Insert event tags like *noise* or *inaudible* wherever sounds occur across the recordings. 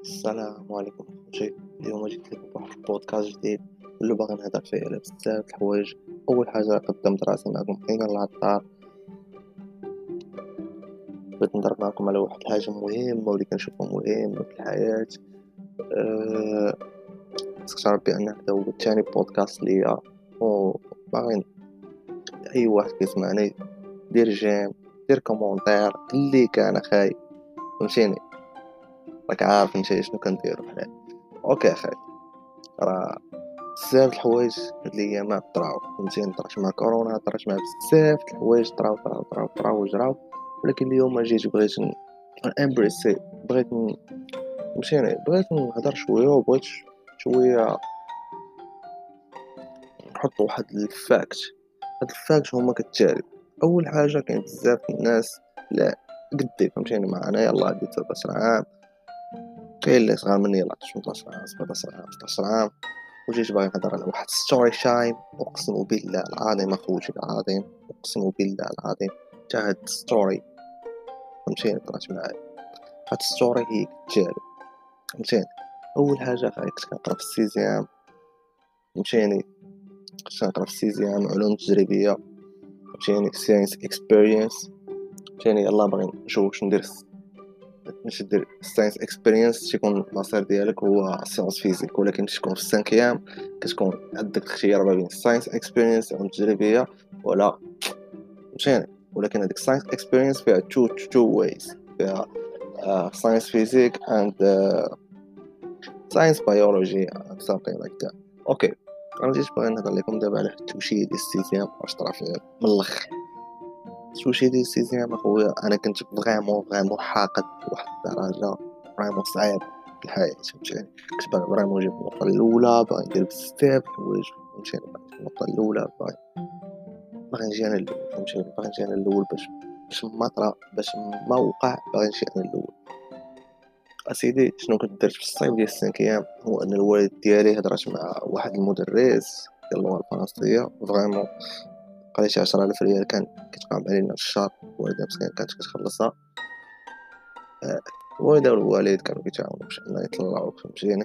السلام عليكم. خوتي اليوم جيت لكم بواحد البودكاست جديد اللي باغي نهضر فيه على بزاف الحوايج. أول حاجة قدمت راسي معكم ايمن العطار. بغيت نهضر معكم على واحد الحاجة مهمة واللي كنشوفها مهمة في الحياة. أه... ربي ان هذا هو الثاني بودكاست ليا. وباغي أي واحد كيسمعني دير جيم دير commentaire اللي كان أخاي. فهمتيني؟ راك عارف نتا شنو كنديرو حنا OK اخاي راه بزاف الحوايج هاد الايامات طراو فهمتيني طرات مع كورونا طرات مع بزاف الحوايج طراو طراو طراو طراو وجراو. ولكن اليوم جيت بغيت امبريسي بغيت فهمتيني بغيت نهضر شوية وبغيت شوية نحط واحد ال fact. هاد ال fact هما كالتالي أول حاجة كاين بزاف الناس لا قدي فهمتيني؟ معنا يلاه عندي 13 عام كاين اللي صغار مني يلاه 18 عام 17 عام 16 عام وجيت باغي نهضر على واحد story time أقسم بالله العظيم اخوتي العظيم أقسم بالله العظيم تا هاد story فهمتيني طلعت معايا. هاد story هي كتالي فهمتيني؟ أول حاجة كنت كنقرا في ال sixième فهمتيني؟ كنت كنقرا في ال sixième علوم تجريبية فهمتيني؟ science expérience فهمتيني؟ يلا باغي نشوف واش ندير باش دير science expérience تيكون المصير ديالك هو science physique ولكن تكون في ال cinquième كتكون عندك اختيار ما بين science expérience أو تجريبيه ولا فهمتيني ولكن هذيك science expérience فيها two two ways فيها science physique and science biology something like that. OK أنا جيت باغي نهضر لكم دابا على التوشي ديال ال sixième واش طرا فيه من الأخر. التوشي ديال ال sixième أخويا أنا كنت vraiment vraiment حاقد. لواحد الدرجه vraiment صعيب في الحياة فهمتيني كنت باغي vraiment نجيب النقطة الأولى باغي ندير بزاف الحوايج فهمتيني النقطة الأولى باغي باغي نجي أنا الأول فهمتيني باغي نجي أنا الأول باش باش ما طرا باش ما وقع باغي نجي أنا الأول أسيدي شنو كنت درت في الصيف ديال ال cinquième هو أن الوالد ديالي هضرات مع واحد المدرس ديال اللغة الفرنسية. vraiment لي عشرة ألف ريال كان كتقام علينا في الشهر الوالدة مسكينة كانت كتخلصها. الوالدة والوالد كانوا كيتعاونو باش أنه يطلعو فهمتيني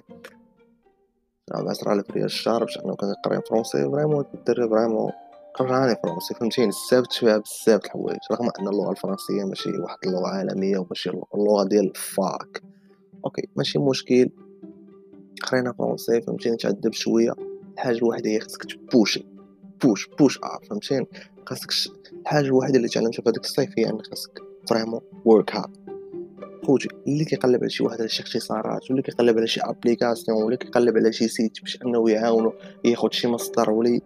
بعشرة ألف ريال الشهر باش أنه كان يقرا français vraiment الدري vraiment كرهاني français فهمتيني استفدت فيها بزاف د الحوايج رغم أن اللغة الفرنسية ماشي واحد اللغة عالمية وماشي اللغة ديال ال fac OK ماشي مشكل. قرينا français فهمتيني تعذب شوية. الحاجة الوحيدة هي خصك ت push ي push push up فهمتيني خاصك الحاجة الوحيدة اللي تعلمتها في هذيك الصيف هي انك خاصك vraiment work hard خوتي اللي كيقلب على شي واحد على شي اختصارات ولا كيقلب على شي application ولا كيقلب على شي site باش انه يعاونو ياخد شي مصدر ولا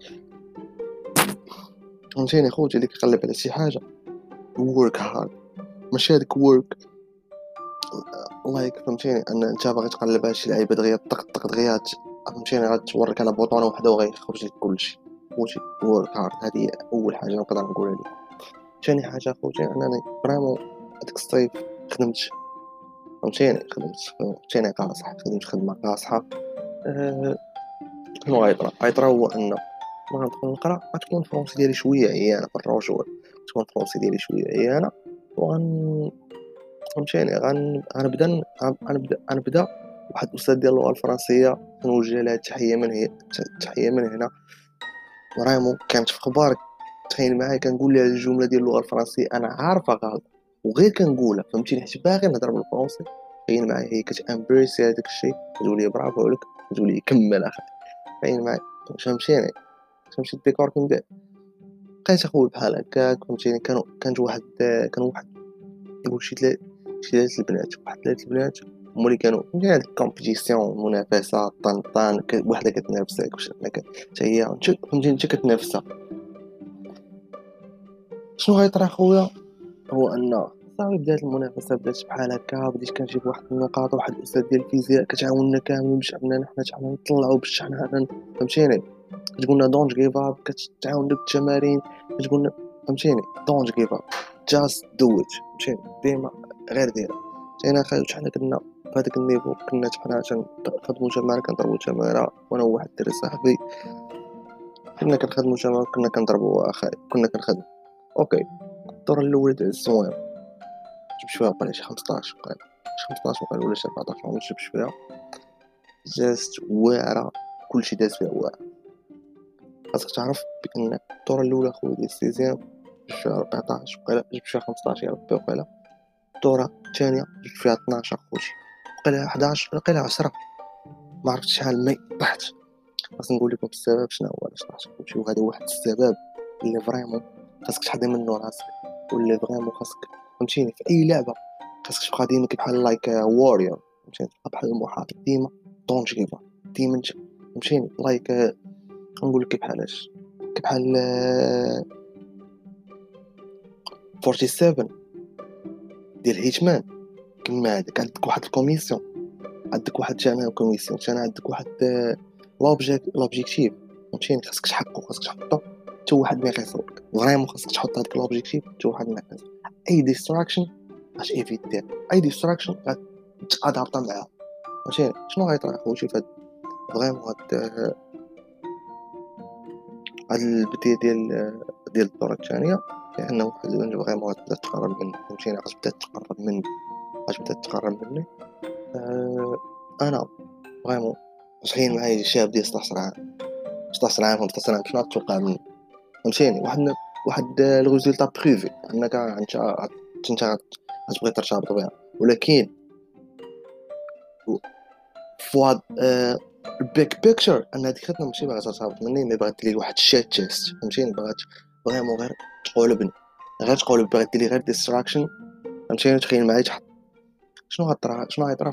فهمتيني خوتي اللي كيقلب على شي حاجة. work hard ماشي هذيك work like فهمتيني؟ أن أنت باغي تقلب على شي لعيبة دغيا طق طق دغيا فهمتيني؟ غتورك على بوطونه وحدة وغيخرج لك كلشي. خوتي work hard هذه أول حاجة نقدر نقولها لك ثاني حاجة خوتي أنني vraiment هذاك الصيف خدمت فهمتيني خدمت فهمتيني قاصح خدمت خدمه قاصحه أه... شنو غيطرا غيطرا هو ان ما غندخل نقرا غتكون ال français ديالي شوية عيانة في الرجوع تكون ال français ديالي شوية عيانة وغن فهمتيني غن... غنبدأ غنبدأ غنبدأ واحد الأستاذ ديال اللغة الفرنسية كنوجه لها التحيه من هي التحيه من هنا. vraiment كانت في خبارك تخيل معايا كنقول لها الجملة ديال اللغة الفرنسية أنا عارفة غلط. وغير كنقولها فهمتيني؟ حيت باغي نهضر بالفرنسي. تخيل معايا هي كتامبريسي هذاك الشيء كتقول لي برافو عليك كتقول لي كمل أخي تخيل معايا. فهمتيني فهمتي الديكور كندير بقيت اخويا بحال هكاك فهمتيني؟ كانوا كانت واحد كان واحد نقول شي ثلاث ثلاث البنات واحد ثلاث البنات هما اللي كانوا فهمتي هاد ال compétition منافسة طنطان وحدة كتنافسك باش انك حتى هي فهمتي انت كتنافسها. شنو غيطرا خويا هو أن صافي بدات المنافسة بدات بحال هكا بديت كنجيب واحد النقاط واحد الأستاذ ديال الفيزياء كتعاوننا كاملين باش أننا حنا حنا نطلعوا باش حنا فهمتيني؟ كتقولنا don't give up كتعاوننا بالتمارين كتقولنا فهمتيني؟ don't give up just do it فهمتيني؟ ديما غير ديرها فهمتيني اخاي حنا كنا في هذاك ال niveau كنا حنا كنخدمو تمارين كنضربو تمارة وأنا وواحد الدري صاحبي. كنا كنخدمو تمارين كنا كنضربو أخاي كنا كنخدمو. okay. الدور الأول داز زوين جبت فيها بقى شي خمسطاش شي 15 وقيلا ولا شي 14 ما نشوفش فيها. جازت واعرة كلشي داز فيها واعر خاصك تعرف بأن الدورة الأولى خويا ديال ال sixième جبت فيها 14 وقيلا جبت فيها 15 يا ربي وقيلا. الدورة الثانية جبت فيها 12 خوتي وقيلا 11 وقيلا 10 ما عرفتش شحال mais طحت خاص نقول لكم السبب شنو هو علاش طحت خوتي وهذا واحد السبب اللي vraiment خاصك تحضي منه راسك. واللي vraiment خاصك فهمتيني؟ في أي لعبة خاصك تبقى ديما بحال like warrior فهمتيني؟ تبقى بحال المحافظ ديما don't give ديما فهمتيني؟ like نقول لك بحالاش بحال 47 ديال هيتمان كما هذاك عندك. واحد الكوميسيون. عندك واحد جانا كوميسيون عندك واحد لوبجيكتيف فهمتيني؟ خاصك تحققو خاصك تحطو حتى واحد ما يقيسوك فريمون خاصك تحط هذاك لوبجيكتيف حتى واحد ما يقيسوك أي ديستراكشن غاش ايفيتير أي ديستراكشن غتادابطا معاها. فهمتيني شنو غيطرا خوتي فهاد فريمون هاد هاد البداية ديال ديال الدورة الثانية لأنه واحد vraiment غتبدا تقرب مني. فهمتيني؟ غتبدا تقرب مني. غتبدا تقرب مني. أه أنا vraiment تخيل معايا شاب ديال 16 عام 16 عام 15 عام شنو غتوقع مني فهمتيني؟ واحد واحد ال résultat prévu انك انت انت غتبغي ترتبط بها ولكن فواحد ال big picture أن هذيك خدمه ماشي باغا ترتبط مني mais باغا دير واحد ال shit test فهمتيني؟ باغا vraiment غير تقولبني غير تقولب باغا دير غير distraction فهمتيني؟ تخيل معايا تحط شنو غطرا شنو غيطرا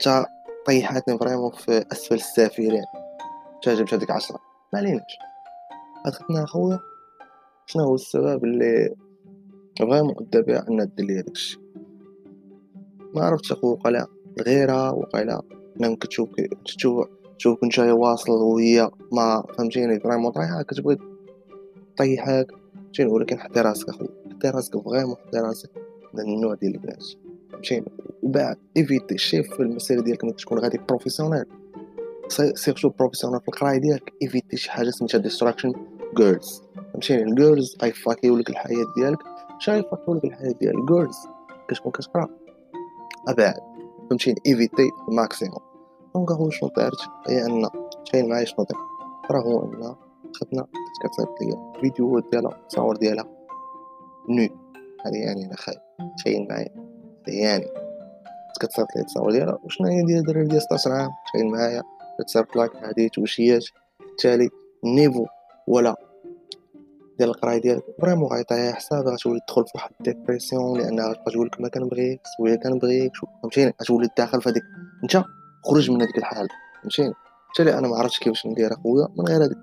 تا طيحاتني vraiment في أسفل السافلين تا جبت هذيك عشرة ما عليناش. خدنا اخويا شنو هو السبب اللي vraiment بها ان دير هادشي ما عرفتش اخويا وقيلا الغيرة وقيلا même كتشوف تشوف تشوف جاي واصل وهي ما فهمتيني vraiment طايحة كتبغي طيحك فهمتيني ولكن حطي راسك اخويا حطي راسك فريمون حطي راسك. من النوع ديال البنات فهمتيني؟ وبعد ايفيتي شيف في المسيرة ديالك ملي تكون غادي بروفيسيونيل سيرتو بروفيسيونيل في القراية ديالك. ايفيتي شي حاجة سميتها ديستراكشن جيرلز فهمتيني الجيرلز اي فاكيو لك الحياة ديالك شاي فاكيو لك الحياة ديال الجيرلز كتكون كتقرا ابعد فهمتيني ايفيتي الماكسيموم دونك هو شنو دارت هي ان تخيل معايا شنو درت راه هو ان خدنا كتصيفط ليا فيديو ديالها تصاور ديالها نو هذه يعني أنا خايف تخيل معايا يعني كتصيفط لي التصاور ديالها وشنو هي ديال الدراري ديال 16 عام تخيل معايا كتصيفط لك هذه توشيات بالتالي النيفو ولا ديال القرايه ديالك فريمون غيطيح حساب غتولي تدخل في واحد ديبرسيون لانها غتبقى تقول لك ما كنبغيك سويا كنبغيك فهمتيني؟ غتولي داخل في هذيك أنت خرج من هذيك الحالة فهمتيني؟ بالتالي أنا ما عرفتش كيفاش ندير اخويا من غير هذيك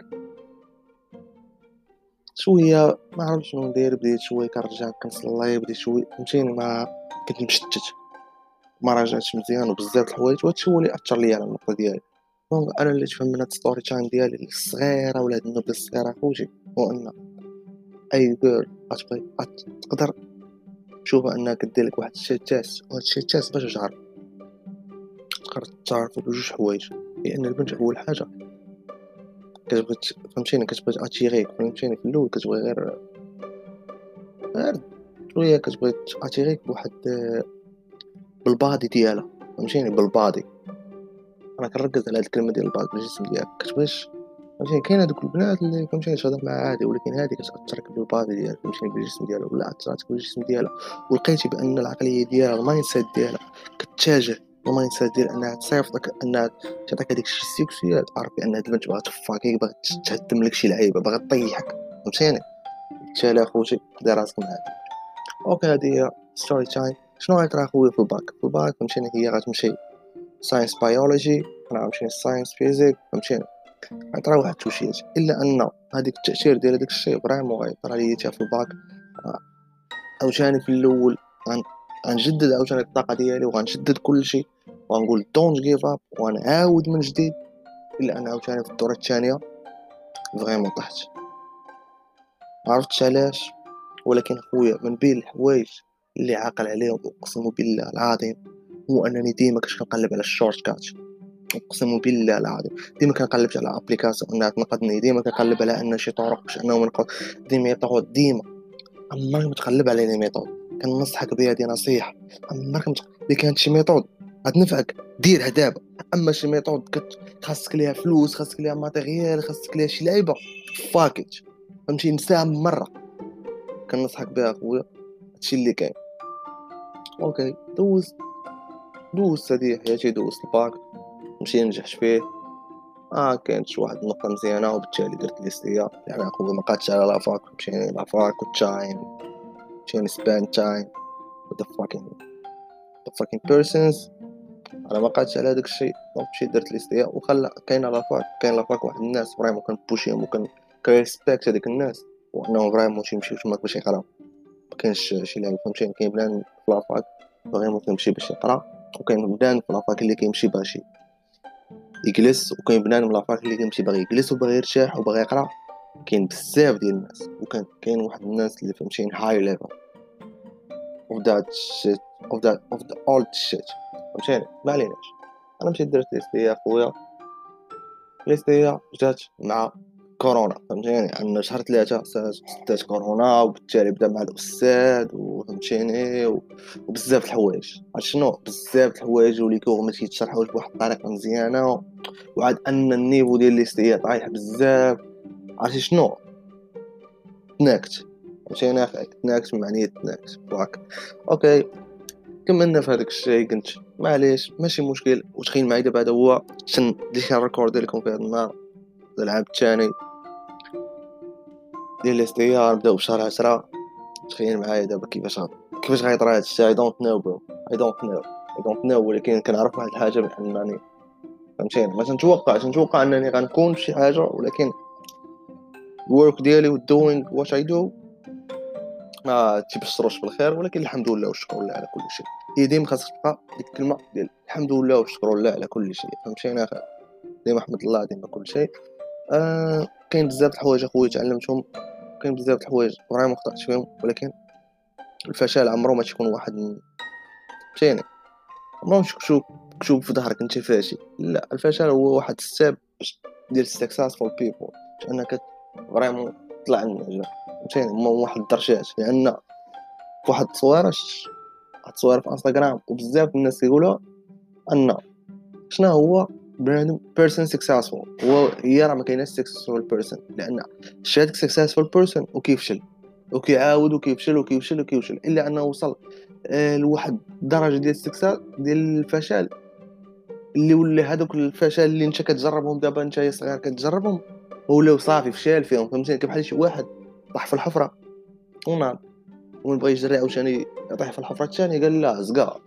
شوية ما عرفتش شنو ندير بديت شوية كنرجع كنصلي بديت شوية فهمتيني؟ ما كنت مشتت ما راجعتش مزيان وبزاف الحوايج وهادشي هو اللي أثر ليا على النقطة ديالي. donc أنا اللي تفهم من هاد story time ديالي الصغيرة ولا هاد النبله الصغيرة خوتي هو أن أي girl غتبغي تقدر تشوفها انها كدير لك واحد test وهاد الشيء test باش تعرف تقدر تعرفوا بجوج حوايج. لأن البنت أول حاجة كتبغي فهمتيني؟ كتبغي اتيغيك فهمتيني؟ في الأول كتبغي غير غير شوية كتبغي اتيغيك بواحد بال body ديالها. فهمتيني؟ بال body. أنا كنركز على هاد الكلمة ديال ال body بالجسم ديالك. كتبغيش فهمتيني كاين هادوك البنات اللي فهمتيني تهضر معاها عادي ولكن هادي كتأثرك بال body ديالك فهمتيني بالجسم ديالها ولا اثرتك بالجسم ديالها ولقيتي بأن العقلية ديالها ال mindset ديالها كتجه ال mindset ديال أنها تصيفطك أنها تعطيك هذيك الشيء sexuel تعرف بان هاد البنت باغا تفاكيك باغا تهدم لك شي لعيبة باغا طيحك فهمتيني؟ بالتالي اخوتي دير راسك معاك okay هادي هي story time شنو غيطرا خويا في الباك؟ في الباك فهمتيني هي غتمشي science biology أنا غنمشي sciences physiques فهمتيني؟ غيطرا واحد التوشيات إلا أن هذيك التأثير ديال هذاك الشيء vraiment غيطرا ليا في الباك. عاوتاني في الأول غنجدد عاوتاني الطاقة ديالي وغنجدد كلشي وغنقول don't give up وغنعاود من جديد إلا أن عاوتاني في الدورة الثانية vraiment طحت عرفتش علاش؟ ولكن خويا من بين الحوايج اللي عاقل عليهم أقسم بالله العظيم هو أنني ديما كنت كنقلب على ال shortcut. أقسم بالله العظيم. ديما كنقلب على application أنها تنقذني ديما كنقلب على أن شي طرق باش انهم ينقذ des méthodes ديما. عمري ما تقلب على les méthodes. كنصحك بها هذه نصيحة. أما كنت اللي كانت شي méthode غتنفعك ديرها دابا. أما شي méthode. خاصك ليها فلوس خاصك ليها matériel خاصك ليها شي لعيبة. fuck it فهمتي؟ نساها مرة. كنصحك بها خويا. هادشي اللي كاين. أوكي دوز. دوز هادي حياتي دوز الباك. نمشي ننجح فيه آه كانت واحد النقطة مزيانة وبالتالي درت ليستيا يعني خويا مبقاتش على لافاك مشينا لافاك وتشاين. مشينا سبان تايم the fucking the fucking persons. أنا ما قعدتش على هذاك الشيء. دونك مشيت درت ليستيا وخلا كاينة لافاك كاين لافاك واحد الناس فريمون كنبوشيهم وكن ك respect هذيك الناس. وأنهم vraiment يمشيو تما باش يقراو مكاينش شي لعب فهمتي؟ كاين بنادم في la fac vraiment كيمشي باش يقرأ. وكاين بنادم في la fac اللي كيمشي باش يجلس وكاين بنادم من la fac اللي كيمشي باغي يجلس وباغي يرتاح وباغي يقرأ. كاين بزاف ديال الناس وكان كاين واحد الناس اللي فهمتي high level of that shit of that of the old shit. فهمتيني؟ ما عليناش. أنا مشيت درت l'ISTA خويا. l'ISTA جات مع كورونا فهمتيني عندنا شهر ثلاثة سدات كورونا وبالتالي بدا مع الأستاذ وفهمتيني وبزاف الحوايج. عرفت شنو؟ بزاف الحوايج و les cours ما تيتشرحوش بواحد الطريقة مزيانة وعاد أن ال niveau ديال l'ISTA طايح بزاف. عرفتي شنو؟ تناكت. فهمتيني تناكت معني تناكت. fuck okay. كملنا في هذاك الشيء قلت معليش ماشي مشكل. وتخيل معايا دابا هذا هو شن اللي كنريكوردي لكم في هذا النهار؟ العام الثاني ديال ال ISTA بداو بشهر عشرة. تخيل معايا دابا كيفاش كيفاش غيطرا هاد الشيء؟ I don't know bro I don't know I don't know ولكن كنعرف واحد الحاجة بانني فهمتيني ما تنتوقعش نتوقع أنني غنكون شي حاجة ولكن ال work ديالي وال doing what I do ما تيبشروش بالخير ولكن الحمد لله والشكر لله على كل شيء. هي ديما خاصك تبقى ديك الكلمة ديال الحمد لله والشكر لله على كل شيء. فهمتيني أخي ديما حمد الله ديما كل شيء. آه كاين بزاف الحوايج أخويا تعلمتهم. كاين بزاف الحوايج vraiment خطأت فيهم ولكن الفشل عمره ما تيكون واحد فهمتيني عمره ما تكتب كتب في ظهرك أنت فاشل. لا الفشل هو واحد step ديال successful people انك vraiment تطلع النجاح فهمتيني هما واحد الدرجات. لأن فواحد التصويره التصويره في انستغرام وبزاف الناس كيقولوا أن شنو هو person successful راه ما كايناش successful person لأن هذاك successful person وكيفشل وكيعاود وكيفشل وكيفشل وكيفشل إلا أنه وصل آه لواحد الدرجه ديال ال success ديال الفشل. اللي ولا هذوك الفشل اللي انت كتجربهم دابا انت صغير كتجربهم ولاو صافي فشال فيهم فهمتيني كبحال شي واحد طاح في الحفرة وناض ومن بغى يجري عاوتاني يطيح في الحفرة الثانية قال لا زقا.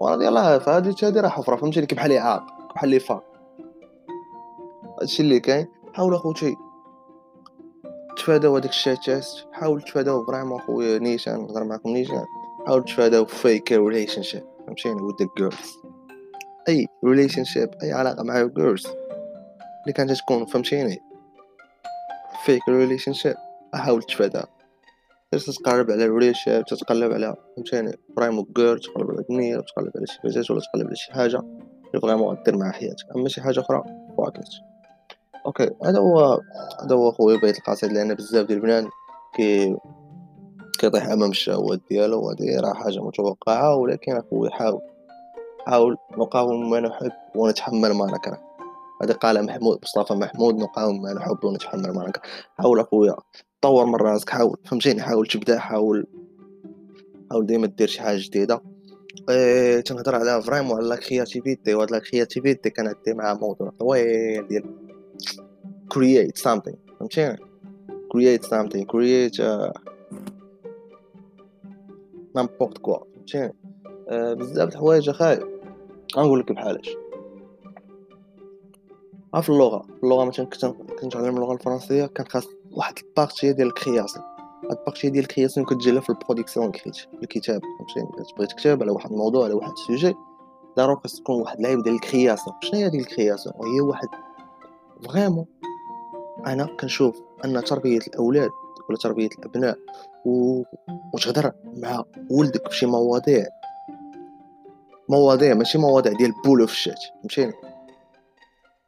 وأنا يلاه فهادي هادي راه حفرة فهمتيني كي بحال يعاق. بحال اللي فاق هادشي اللي كاين حاول اخوتي تفاداو هاديك الشاتات حاول تفاداو vraiment خويا نيشان نهضر معاكم نيشان. حاول تفاداو fake relationship فهمتيني with girls أي relationship أي علاقة مع girls اللي كانت تكون فهمتيني؟ fake relationship حاول تفاداها. تتقلب على الريشة تتقلب على فهمتيني؟ برايمو جير تقلب على دنيا تقلب على شي بيزاج ولا تقلب على شي اللي فريمون غدير مع حياتك. أما شي حاجة أخرى فواكت أوكي هذا هو هذا هو خويا بيت القصيد لأن بزاف ديال البنات كي كيطيح أمام الشهوات ديالو وهذه راه حاجة متوقعة ولكن اخويا حاول حاول نقاوم ما نحب ونتحمل ما نكره. هذا قال محمود مصطفى محمود نقاوم ما نحب ونتحمل ما نكره. حاول أخويا طور من راسك حاول فهمتيني؟ حاول تبدأ حاول حاول ديما دير شي حاجة جديدة. إيه تنهضر على vraiment على creativity وهاد la créativité كنعدي مع موضوع طويل. ديال create something. فهمتيني create something. Create n'importe quoi فهمتيني بزاف الحوايج أخاي. غنقول لك بحالاش في اللغة؟ اللغة مثلا كنت كنتعلم اللغة الفرنسية كان خاص واحد ال partie ديال ال création. هاد ال partie ديال ال création كتجي في ال production écrite الكتابة فهمتي؟ تبغي تكتب على واحد الموضوع على واحد السوجي ضروري خاص تكون واحد اللعيبه ديال ال création. شنو هي ديال ال création؟ هي واحد vraiment أنا كنشوف أن تربية الأولاد ولا تربية الأبناء و... وتهضر مع ولدك بشي مواضيع مواضيع ماشي مواضيع ديال بولو في الشات فهمتيني؟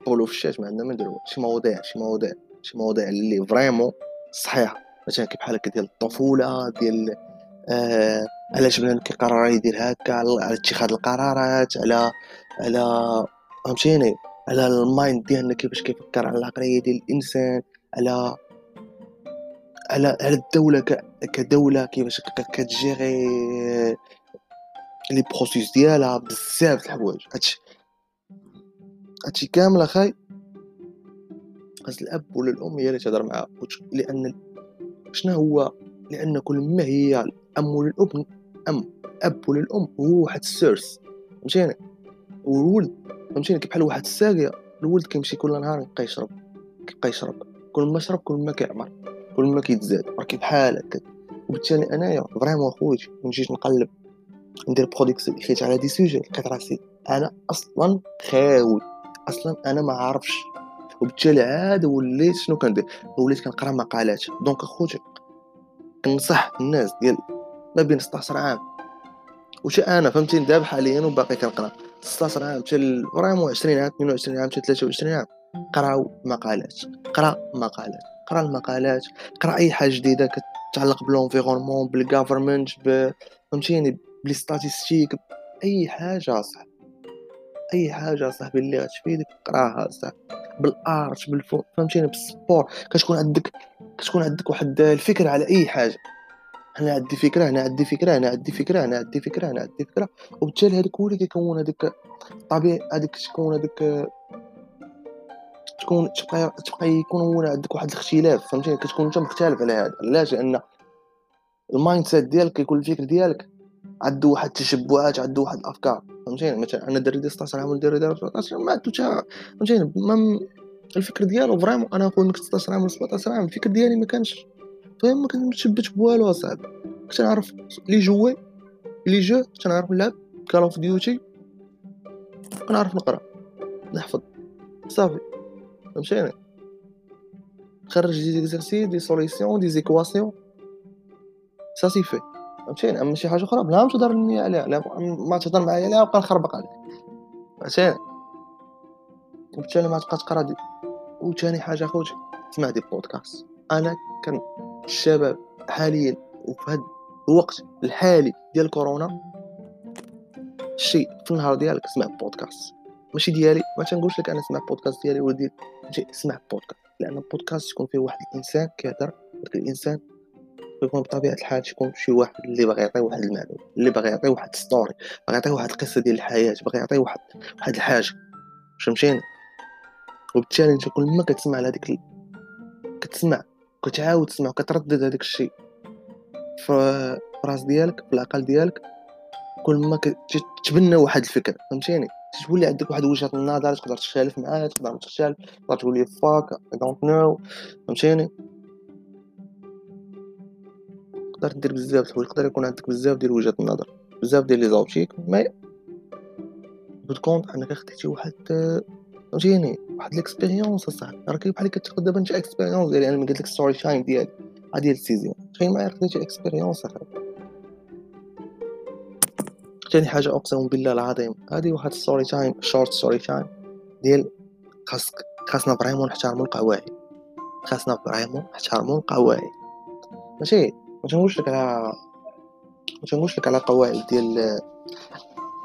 بولو في الشات ما عندنا ما نديرو شي مواضيع شي مواضيع شي مواضيع اللي vraiment صحيحة. مثلا كي بحال هكا ديال الطفولة ديال آه علاش بنادم كيقرر يدير هكا على اتخاذ القرارات على على فهمتيني؟ على ال mind ديالنا كيفاش كيفكر على العقلية ديال الإنسان على على على الدولة كدولة كيفاش كتجيري les process ديالها بزاف د الحوايج. هادشي. كامل اخاي خاص الأب ولا الأم هي اللي تهضر معاه لأن شنو هو؟ لأن كل ما هي الأم الاب أم الاب ولا الام هو واحد ال source فهمتيني؟ والولد فهمتيني بحال واحد الساقيه الولد كيمشي كل نهار يبقى يشرب كيبقى يشرب كل ما شرب كل ما كيعمر كل ما كيتزاد. راكي بحال هكا وبالتالي أنايا vraiment خويا مشيت نقلب ندير production حيت على des sujets لقيت راسي أنا أصلا خاوي أصلا أنا ما عارفش وبالتالي عاد وليت شنو كندير؟ وليت كنقرا مقالات. donc أخوتي كنصح الناس ديال ما بين 16 عام. وش أنا فهمتيني دابا حاليا وباقي كنقرا. 16 عام حتى vraiment 20 عام 22 عام حتى 23 عام. قراو مقالات. قرا مقالات. قرا المقالات. قرا أي حاجة جديدة كتعلق ب l'environnement بال government فهمتيني ب les statistiques أي حاجة صح أي حاجة صاحبي اللي غتفيدك قراها صح بال art بالفون فهمتيني؟ بال sport. كتكون عندك كتكون عندك واحد الفكرة على أي حاجة. هنا عندي فكرة هنا عندي فكرة هنا عندي فكرة هنا عندي فكرة هنا عندي فكرة. وبالتالي هذاك هو اللي كيكون هذاك طبيعي هذيك تكون هذيك تكون تبقى تبقى يكون هو عندك واحد الاختلاف فهمتيني؟ كتكون أنت مختلف على هذا. علاش؟ لأن ال mindset ديالك كيكون الفكر ديالك. عنده واحد التشبعات عنده واحد الافكار فهمتيني مثلا أنا دري 16 عام دري 17 ما عندو فهمتيني الفكر ديالو vraiment أنا نقول لك 16 عام ولا 17 عام الفكر ديالي ما كانش. فاهم ما كنتشبت بوالو أصاحبي. كنت نعرف les jeux les jeux كنت نعرف نلعب Call of Duty كنعرف نقرأ نحفظ. صافي. فهمتيني خرج des exercices des solutions des équations ça suffit فهمتيني؟ أما شي حاجة أخرى بلا ما تهضر لي عليها ما تهضر معايا عليها وبقى نخربق عليك. فهمتيني؟ وبالتالي ما تبقى تقرا وثاني حاجة خوتي اسمع des podcasts أنا كان الشباب حاليا وفي هذا الوقت الحالي ديال كورونا الشيء في النهار ديالك اسمع بودكاست ماشي ديالي ما تنقولش لك أنا اسمع بودكاست ديالي ولدي اسمع بودكاست لأن البودكاست يكون فيه واحد الإنسان كيهضر الإنسان يكون بطبيعة الحال تكون شي واحد اللي باغي يعطي واحد المعلومة اللي باغي يعطي واحد story باغي يعطي واحد القصة ديال الحياة باغي يعطي واحد واحد الحاجة فهمتيني؟ وبالتالي أنت كل ما كتسمع لهاديك ال... كتسمع كتعاود تسمع وكتردد هذاك الشيء في راس ديالك في العقل ديالك كل ما كتبنى واحد الفكرة فهمتيني؟ تولي عندك واحد وجهة النظر تقدر تختلف معاه تقدر تختلف تقدر تقول لي fuck I don't know فهمتيني؟ تقدر دير بزاف الحوايج يقدر يكون عندك بزاف ديال وجهات النظر بزاف ديال les optiques ما بتكونت انك خديتي واحد فهمتيني؟ واحد l'expérience اصاحبي راه كاين بحال كتاخد دابا انت expérience ديالي أنا قلت لك story time ديالي ديال السيزيون. تخيل معايا خديتي expérience اصاحبي ثاني حاجة أقسم بالله العظيم هذه واحد story time short story time ديال خاصك خاصنا vraiment نحترمو القواعد. خاصنا vraiment نحترمو القواعد. ماشي؟ ما تنقولش لك على ما تنقولش لك على قواعد ديال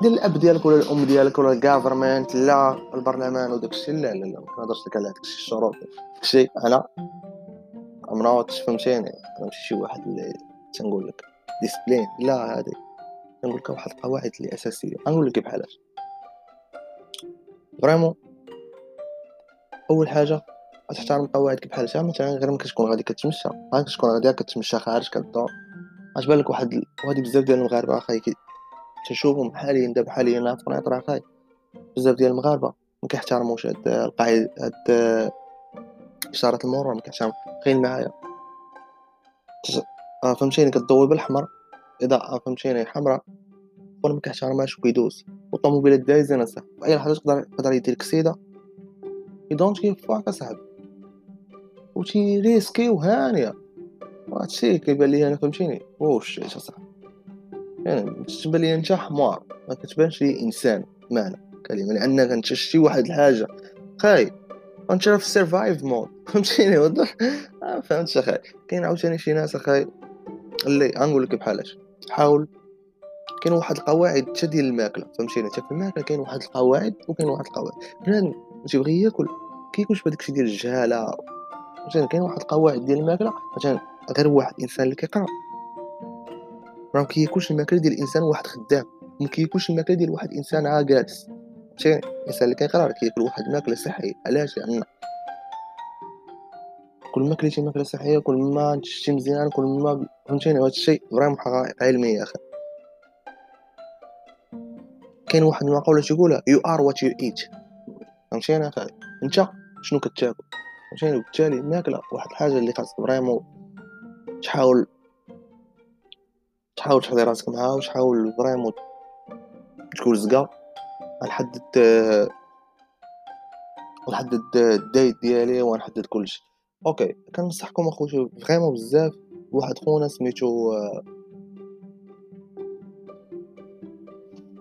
ديال الأب ديالك ولا الأم ديالك ولا ال government لا البرلمان وداك الشيء. لا لا لا ما كنهضرش لك على داك الشروط. داكشي أنا I'm out فهمتيني. أنا ماشي شي واحد اللي تنقول لك discipline لا هادي نقول لك واحد القواعد اللي أساسية. نقول لك بحالاش vraiment أول حاجة تحترم قواعدك بحال هكا مثلا غير ملي كتكون غادي كتمشى. غادي كتكون غادي كتمشى خارج كدور اش بالك واحد وهادي بزاف ديال المغاربة اخاي تنشوفهم حاليا دابا حاليا في قنيطرة اخاي بزاف ديال المغاربة ما كيحترموش هاد القاعده هاد إشارة المرور ما كيحترم تخيل معايا آه فهمتيني؟ كدوي بالاحمر اضاءه فهمتيني؟ حمراء وأنا ما كيحترمهاش وكيدوز والطوموبيلات دايزين اصاحبي اي لحظة تقدر يقدر يدير كسيدة. you don't give fuck أصاحبي. وتي ريسكي وهانيه هادشي كيبان لي أنا فهمتيني؟ واش اصاحبي يعني كتبان لي أنت حمار ما كتبانش لي إنسان معنى كلمة لانك انت شتي واحد الحاجة. خاي أنت في ال survive mode *laughs* فهمتيني؟ وضح. آه فهمت اخاي كاين عاوتاني شي ناس اخاي اللي غنقول لك بحالاش حاول كاين واحد القواعد حتى ديال الماكلة. فهمتيني؟ حتى في الماكلة كاين واحد القواعد وكاين واحد القواعد. بنادم تيبغي ياكل كيكونش الشيء ديال الجهالة. مثلا كاين واحد القواعد ديال الماكلة مثلا غير واحد الانسان اللي كيقرأ. راه كياكلش الماكلة ديال الإنسان واحد خدام ما كياكلش الماكلة ديال واحد إنسان عا جالس فهمتيني الانسان اللي كيقرأ راه كياكل واحد الماكله صحية علاش لأن؟ كل ما كليتي ماكلة صحية كل ما شتي مزيان كل ما فهمتيني؟ هذا الشيء vraiment حقائق علميه أخي. كاين واحد المقولة تيقولها you are what you eat فهمتيني أخي؟ أنت شنو كتاكل؟ فهمتيني وبالتالي الماكله واحد الحاجة اللي خاصك vraiment تحاول تحاول تحضي راسك معاها وتحاول vraiment تكون زقا غنحدد نحدد ال diet ديالي ونحدد كلشي okay كنصحكم اخوتي vraiment بزاف واحد خونا سميتو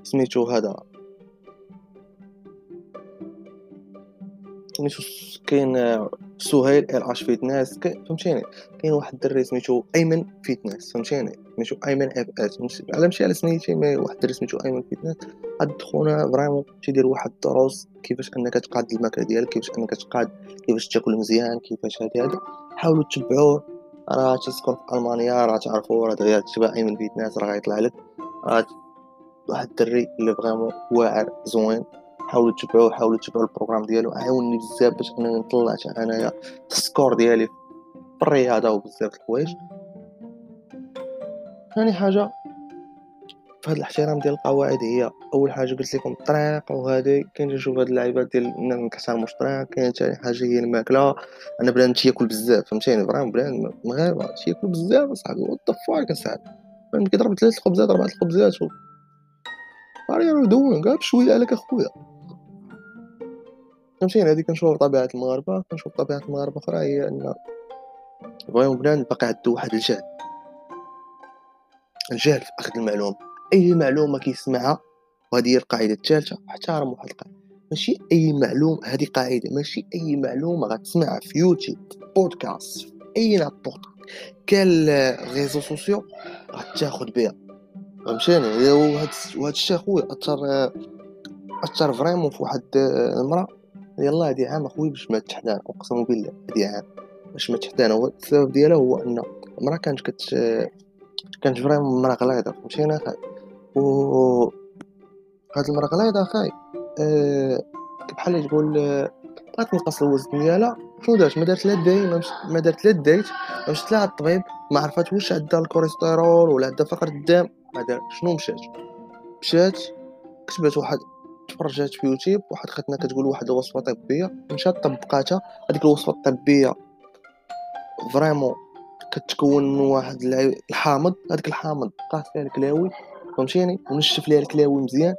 سميتو هذا سميتو كاين سهيل LH fitness فهمتيني؟ كاين واحد الدري سميتو أيمن fitness فهمتيني؟ سميتو أيمن FS على ماشي على سميتي mais واحد الدري سميتو أيمن fitness هاد خونا vraiment تيدير واحد الدروس كيفاش أنك تقاد الماكلة ديالك كيفاش أنك تقاد كيفاش تاكل مزيان كيفاش هادي هادي. حاولوا تتبعوه. راه تسكن في ألمانيا راه تعرفوا راه دغيا تبع أيمن fitness راه غيطلع لك. راه واحد الدري اللي vraiment واعر زوين. حاولوا تتبعوه حاولوا تتبعوا ال programme ديالو عاوني بزاف باش أنني نطلع أنايا ال score ديالي في الرياضه وبزاف الحوايج. ثاني حاجة في هذا الاحترام ديال القواعد هي أول حاجة قلت لكم الطريق وهذه كاين نشوف هاد اللعيبات ديال الناس ما كيحترموش الطريق كاين ثاني حاجة هي الماكلة. أنا بلان تياكل بزاف فهمتيني؟ فريم بلان مغاربه تياكل بزاف اصاحبي وات ذا فاك اصاحبي كيضرب ثلاث الخبزات أربعة الخبزات و راه دوين كاع بشوية عليك اخويا فهمتيني هادي كنشوف طبيعة المغاربة. كنشوف طبيعة المغاربة أخرى هي أن بغاو بنان باقي عندو واحد الجهل. الجهل في أخذ المعلومة أي معلومة كيسمعها وهذه هي القاعدة الثالثة احترم واحد القاعدة. ماشي؟ أي معلومة هذه قاعدة. ماشي؟ أي معلومة غتسمعها في يوتيوب بودكاست أي نابورت كال ريزو سوسيو غتاخد بها. فهمتيني؟ وهاد الشيء اخويا أثر أثر فريمون في واحد المرأة. يلا هادي عام اخويا باش مات حدانا أقسم بالله هادي عام باش مات حدانا هو السبب ديالها هو أن المراه كانت كت كانت vraiment مرا غليظه فهمتيني اخاي و هاد المرا غليظه اخاي أه... بحال تقول بغات تنقص الوزن ديالها. شنو دارت؟ ما دارت لا dié ما دارت لا diet مشات لها الطبيب ما عرفات واش عندها الكوليسترول ولا عندها فقر الدم. ما دار شنو مشات؟ مشات كتبات واحد تفرجات في يوتيوب واحد ختنا كتقول واحد الوصفة طبية مشات طبقاتها هذيك الوصفة الطبية vraiment كتكون من واحد الحامض هذاك الحامض قاس فيها الكلاوي فهمتيني؟ ونشف ليها الكلاوي مزيان.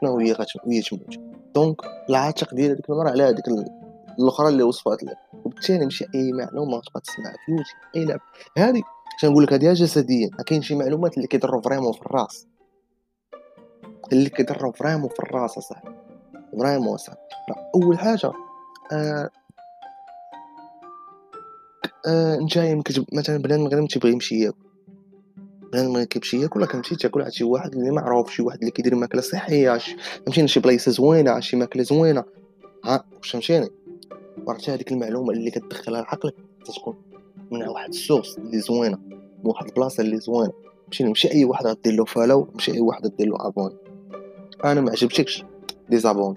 شنو هي وهي تموت. donc العاتق ديال هذيك المرأة على هذيك الأخرى اللي وصفات لها. وبالتالي ماشي أي معلومة تبقى تسمعها في يوتيوب أي لعبة. هذه تنقول لك؟ هذه جسديا. كاين شي معلومات اللي كيضروا vraiment في الراس. اللي كيضرب vraiment في الراس اصاحبي vraiment اصاحبي أول حاجة آه آه نتايا كتب مثلا بنادم غير تيبغي يمشي ياكل. بنادم ما كيمشي ياكل كتمشي تاكل عند شي واحد اللي معروف شي واحد اللي كيدير ماكلة صحية فهمتيني شي بلايصة زوينة شي ماكلة زوينة. ها واش فهمتيني؟ ورد هذيك المعلومة اللي كتدخلها لعقلك تكون من واحد ال source اللي زوينة من واحد البلاصة اللي زوينة. ماشي ماشي أي واحد غدير له فالو ماشي أي واحد غدير له abonné أنا ما عجبتكش. désabonne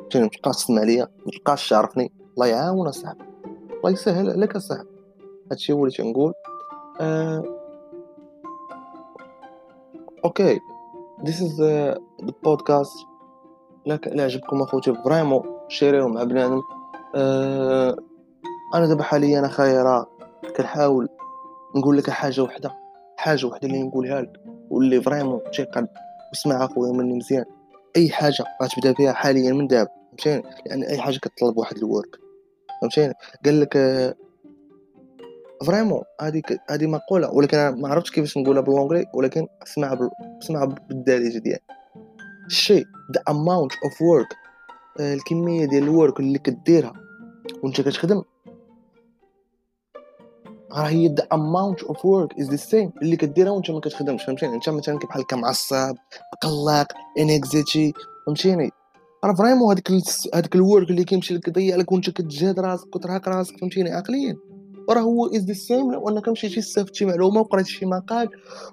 فهمتيني متبقاش تسمع ليا متبقاش تعرفني. الله يعاون أصاحبي. الله يسهل عليك أصاحبي. هادشي هو اللي تنقول. آه... okay. this is the podcast إلا عجبكم أخوتي. vraiment شاريو مع بنادم. آه... أنا دابا حاليا أخايا راه كنحاول نقول لك حاجة وحدة. حاجة وحدة اللي نقولها لك. واللي vraiment تيقن. واسمع أخويا مني مزيان. أي حاجة غتبدا فيها حاليا من دابا فهمتيني لأن أي حاجة كتطلب واحد ال work فهمتيني قال لك vraiment هذيك هذه مقولة ولكن أنا ما عرفتش كيفاش نقولها ب l'anglais ولكن أسمعها بال... أسمعها بالدارجة ديالي. الشيء amount of work آه، الكمية ديال ال work اللي كديرها وأنت كتخدم راه هي the amount of work is the same. اللي كديرها وانت ما كتخدمش فهمتيني؟ انت مثلا بحال هكا معصب مقلق anxiety فهمتيني؟ راه vraiment هذيك هذاك ال work اللي كيمشي لك يضيع لك وانت كتجهد راسك وترهق راسك فهمتيني؟ عقليا راه هو is the same لو انك مشيتي استفدتي معلومة وقريتي شي مقال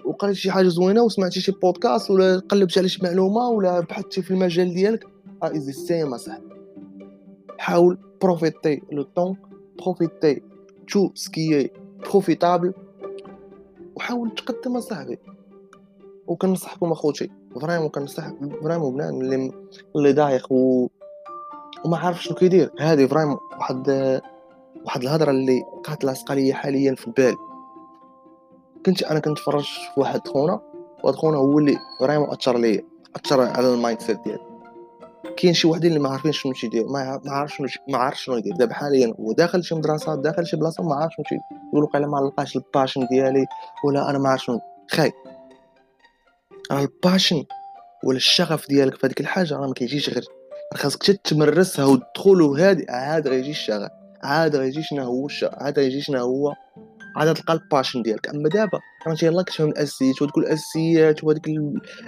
وقريتي شي حاجة زوينة وسمعتي شي بودكاست ولا قلبتي على شي معلومة ولا بحثتي في المجال ديالك راه is the same اصاحبي حاول profiter le temps profiter tout ce qui profitable وحاول تقدم اصاحبي وكنصحكم أخوتي. vraiment كنصح vraiment بنادم اللي اللي ضايق و وما عارف شنو كيدير. هذه vraiment واحد واحد الهضرة اللي بقات لاصقه ليا حاليا في البال. كنت أنا كنتفرج في واحد خونا. وهاد خونا هو اللي vraiment أثر ليا. أثر على ال mindset ديالي. كاين شي وحدين اللي ما عارفين شنو يدير ما عارف شنو ما عارف شنو يدير. دابا حاليا هو داخل شي مدرسة داخل شي بلاصة ما عارف شنو يقول قال ما لقاش ال passion ديالي ولا أنا ما عارف شنو. خاي راه ال passion ولا الشغف ديالك في هذيك الحاجة راه ما كيجيش غير. خاصك تمرسها وتدخل وهادي عاد غيجي الشغف عاد غيجي شنو هو عاد غيجي شنو هو عاد تلقى ال passion ديالك. أما دابا راه يلاه كتفهم الأساسيات وهذوك الأساسيات وهذيك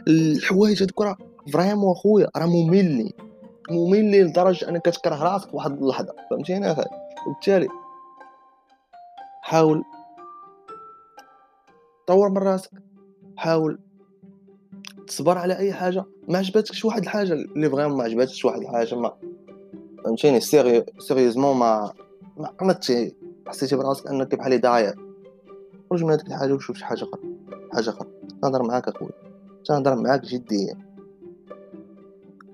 الحوايج هذوك راه vraiment اخويا راه مملين مملين لدرجة أنك كتكره راسك واحد اللحظة. فهمتيني أخي؟ وبالتالي حاول طور من راسك. حاول تصبر على أي حاجة. ما عجبتكش واحد الحاجة اللي vraiment ما عجبتكش واحد الحاجة. ما فهمتيني؟ sérieux sérieusement ما ما قمتش حسيتي براسك أنك بحال ضايع خرج من هذيك الحاجة وشوف شي حاجة أخرى. حاجة أخرى. نهضر معاك أخويا. تنهضر معاك جديا.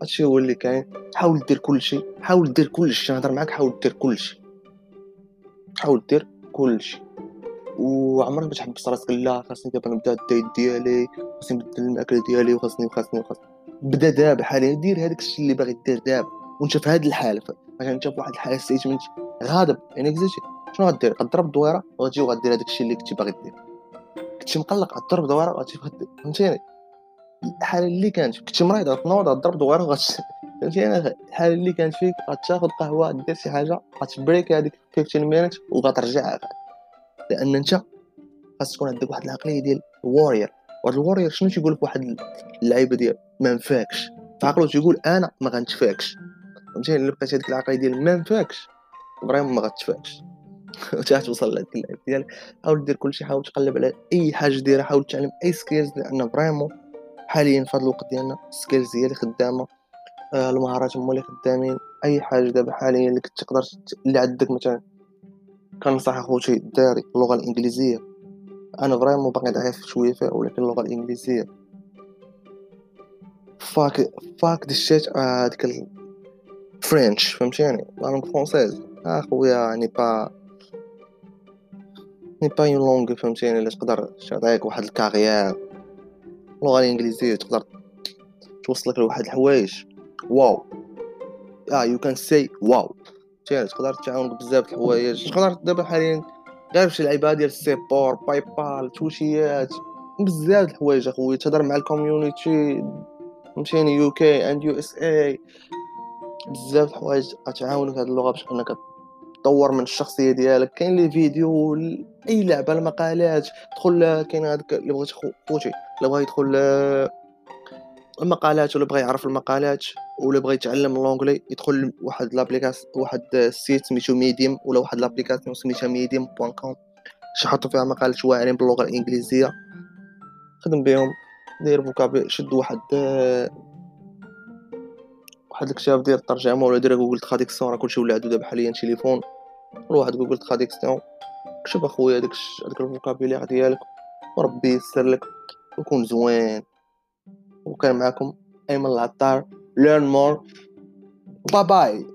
هادشي هو اللي كاين. حاول دير كلشي. حاول دير كلشي. نهضر معاك. حاول دير كلشي. حاول دير كلشي. وعمرك ما تحبس راسك لا خاصني دابا نبدأ ال diet ديالي. خاصني نبدل الماكله ديالي. وخاصني وخاصني وخاصني. بدا دابا. حاليا دير هذاك الشيء اللي باغي دير دابا. وانت في هذه الحالة. مثلا انت في واحد الحالة state of mind غاضب. يعني excité. شنو غدير؟ غتضرب الدويره وغتجي وغدير هذاك الشيء اللي كنتي باغي دير. كنتي مقلق. غضرب دويرة. وغتجي فهمتيني؟ الحاله اللي كانت كنتي مريض غتنوض غضرب دويره وغت فهمتيني؟ الحاله اللي كانت فيك غتاخذ قهوة دير شي حاجة غتبريك هذيك 15 minutes وغترجع لأن أنت خاص تكون عندك واحد العقلية ديال warrior وهاد ال warrior شنو تيقول في واحد اللعيبة ديال ما نفاكش فعقلو تيقول أنا ما غنتفاكش فهمتيني؟ اللي بقيت هذيك العقلية ديال ما نفاكش vraiment ما غتفاكش *laughs* توصل لهاد اللعب ديالك حاول دير كلشي حاول تقلب على أي حاجة ديرها حاول تعلم أي skills لأن vraiment حاليا في هذا الوقت ديالنا skills هي اللي خدامة آه المهارات هما اللي خدامين. أي حاجة دابا حاليا اللي تقدر اللي عندك مثلا. كنصح أخوتي داري اللغة الإنجليزية. أنا vraiment باقي ضعيف شوية فيها ولكن اللغة الإنجليزية. fuck fuck the shit هذيك French فهمتيني؟ la française أخويا يعني pas n'est pas une langue فهمتيني؟ اللي تقدر تعطيك واحد ال carrière. اللغة الإنجليزية تقدر توصلك لواحد الحوايج. wow. آه you can say wow. فهمتيني تقدر تعاونك بزاف الحوايج. تقدر دابا حاليا غير شي لعيبه ديال سيبور باي بال توشيات بزاف الحوايج أخويا. تهضر مع الكوميونيتي فهمتيني؟ يو كي اند يو اس اي بزاف الحوايج غتعاونك هاد اللغة باش إنك تطور من الشخصية ديالك. كاين لي فيديو أي لعبة المقالات دخل كاين هذاك اللي بغيت خوتي اللي بغى يدخل المقالات ولا بغى يعرف المقالات ولا بغى يتعلم اللونجلي يدخل واحد لابليكاس واحد السيت سميتو ميديم ولا واحد لابليكاسيون سميتها ميديم بوان كوم شحطوا فيها مقالات واعرين باللغة الإنجليزية. خدم بهم دير vocabu شد واحد واحد الكتاب ديال الترجمة ولا دير Google traduction راه كلشي ولا عندو دابا حاليا تليفون. واحد Google traduction. كتب أخويا داك داك ال vocabulaire ديالك وربي يسر لك. وكون زوين. وكان معكم أيمن العطار. Learn more. Bye bye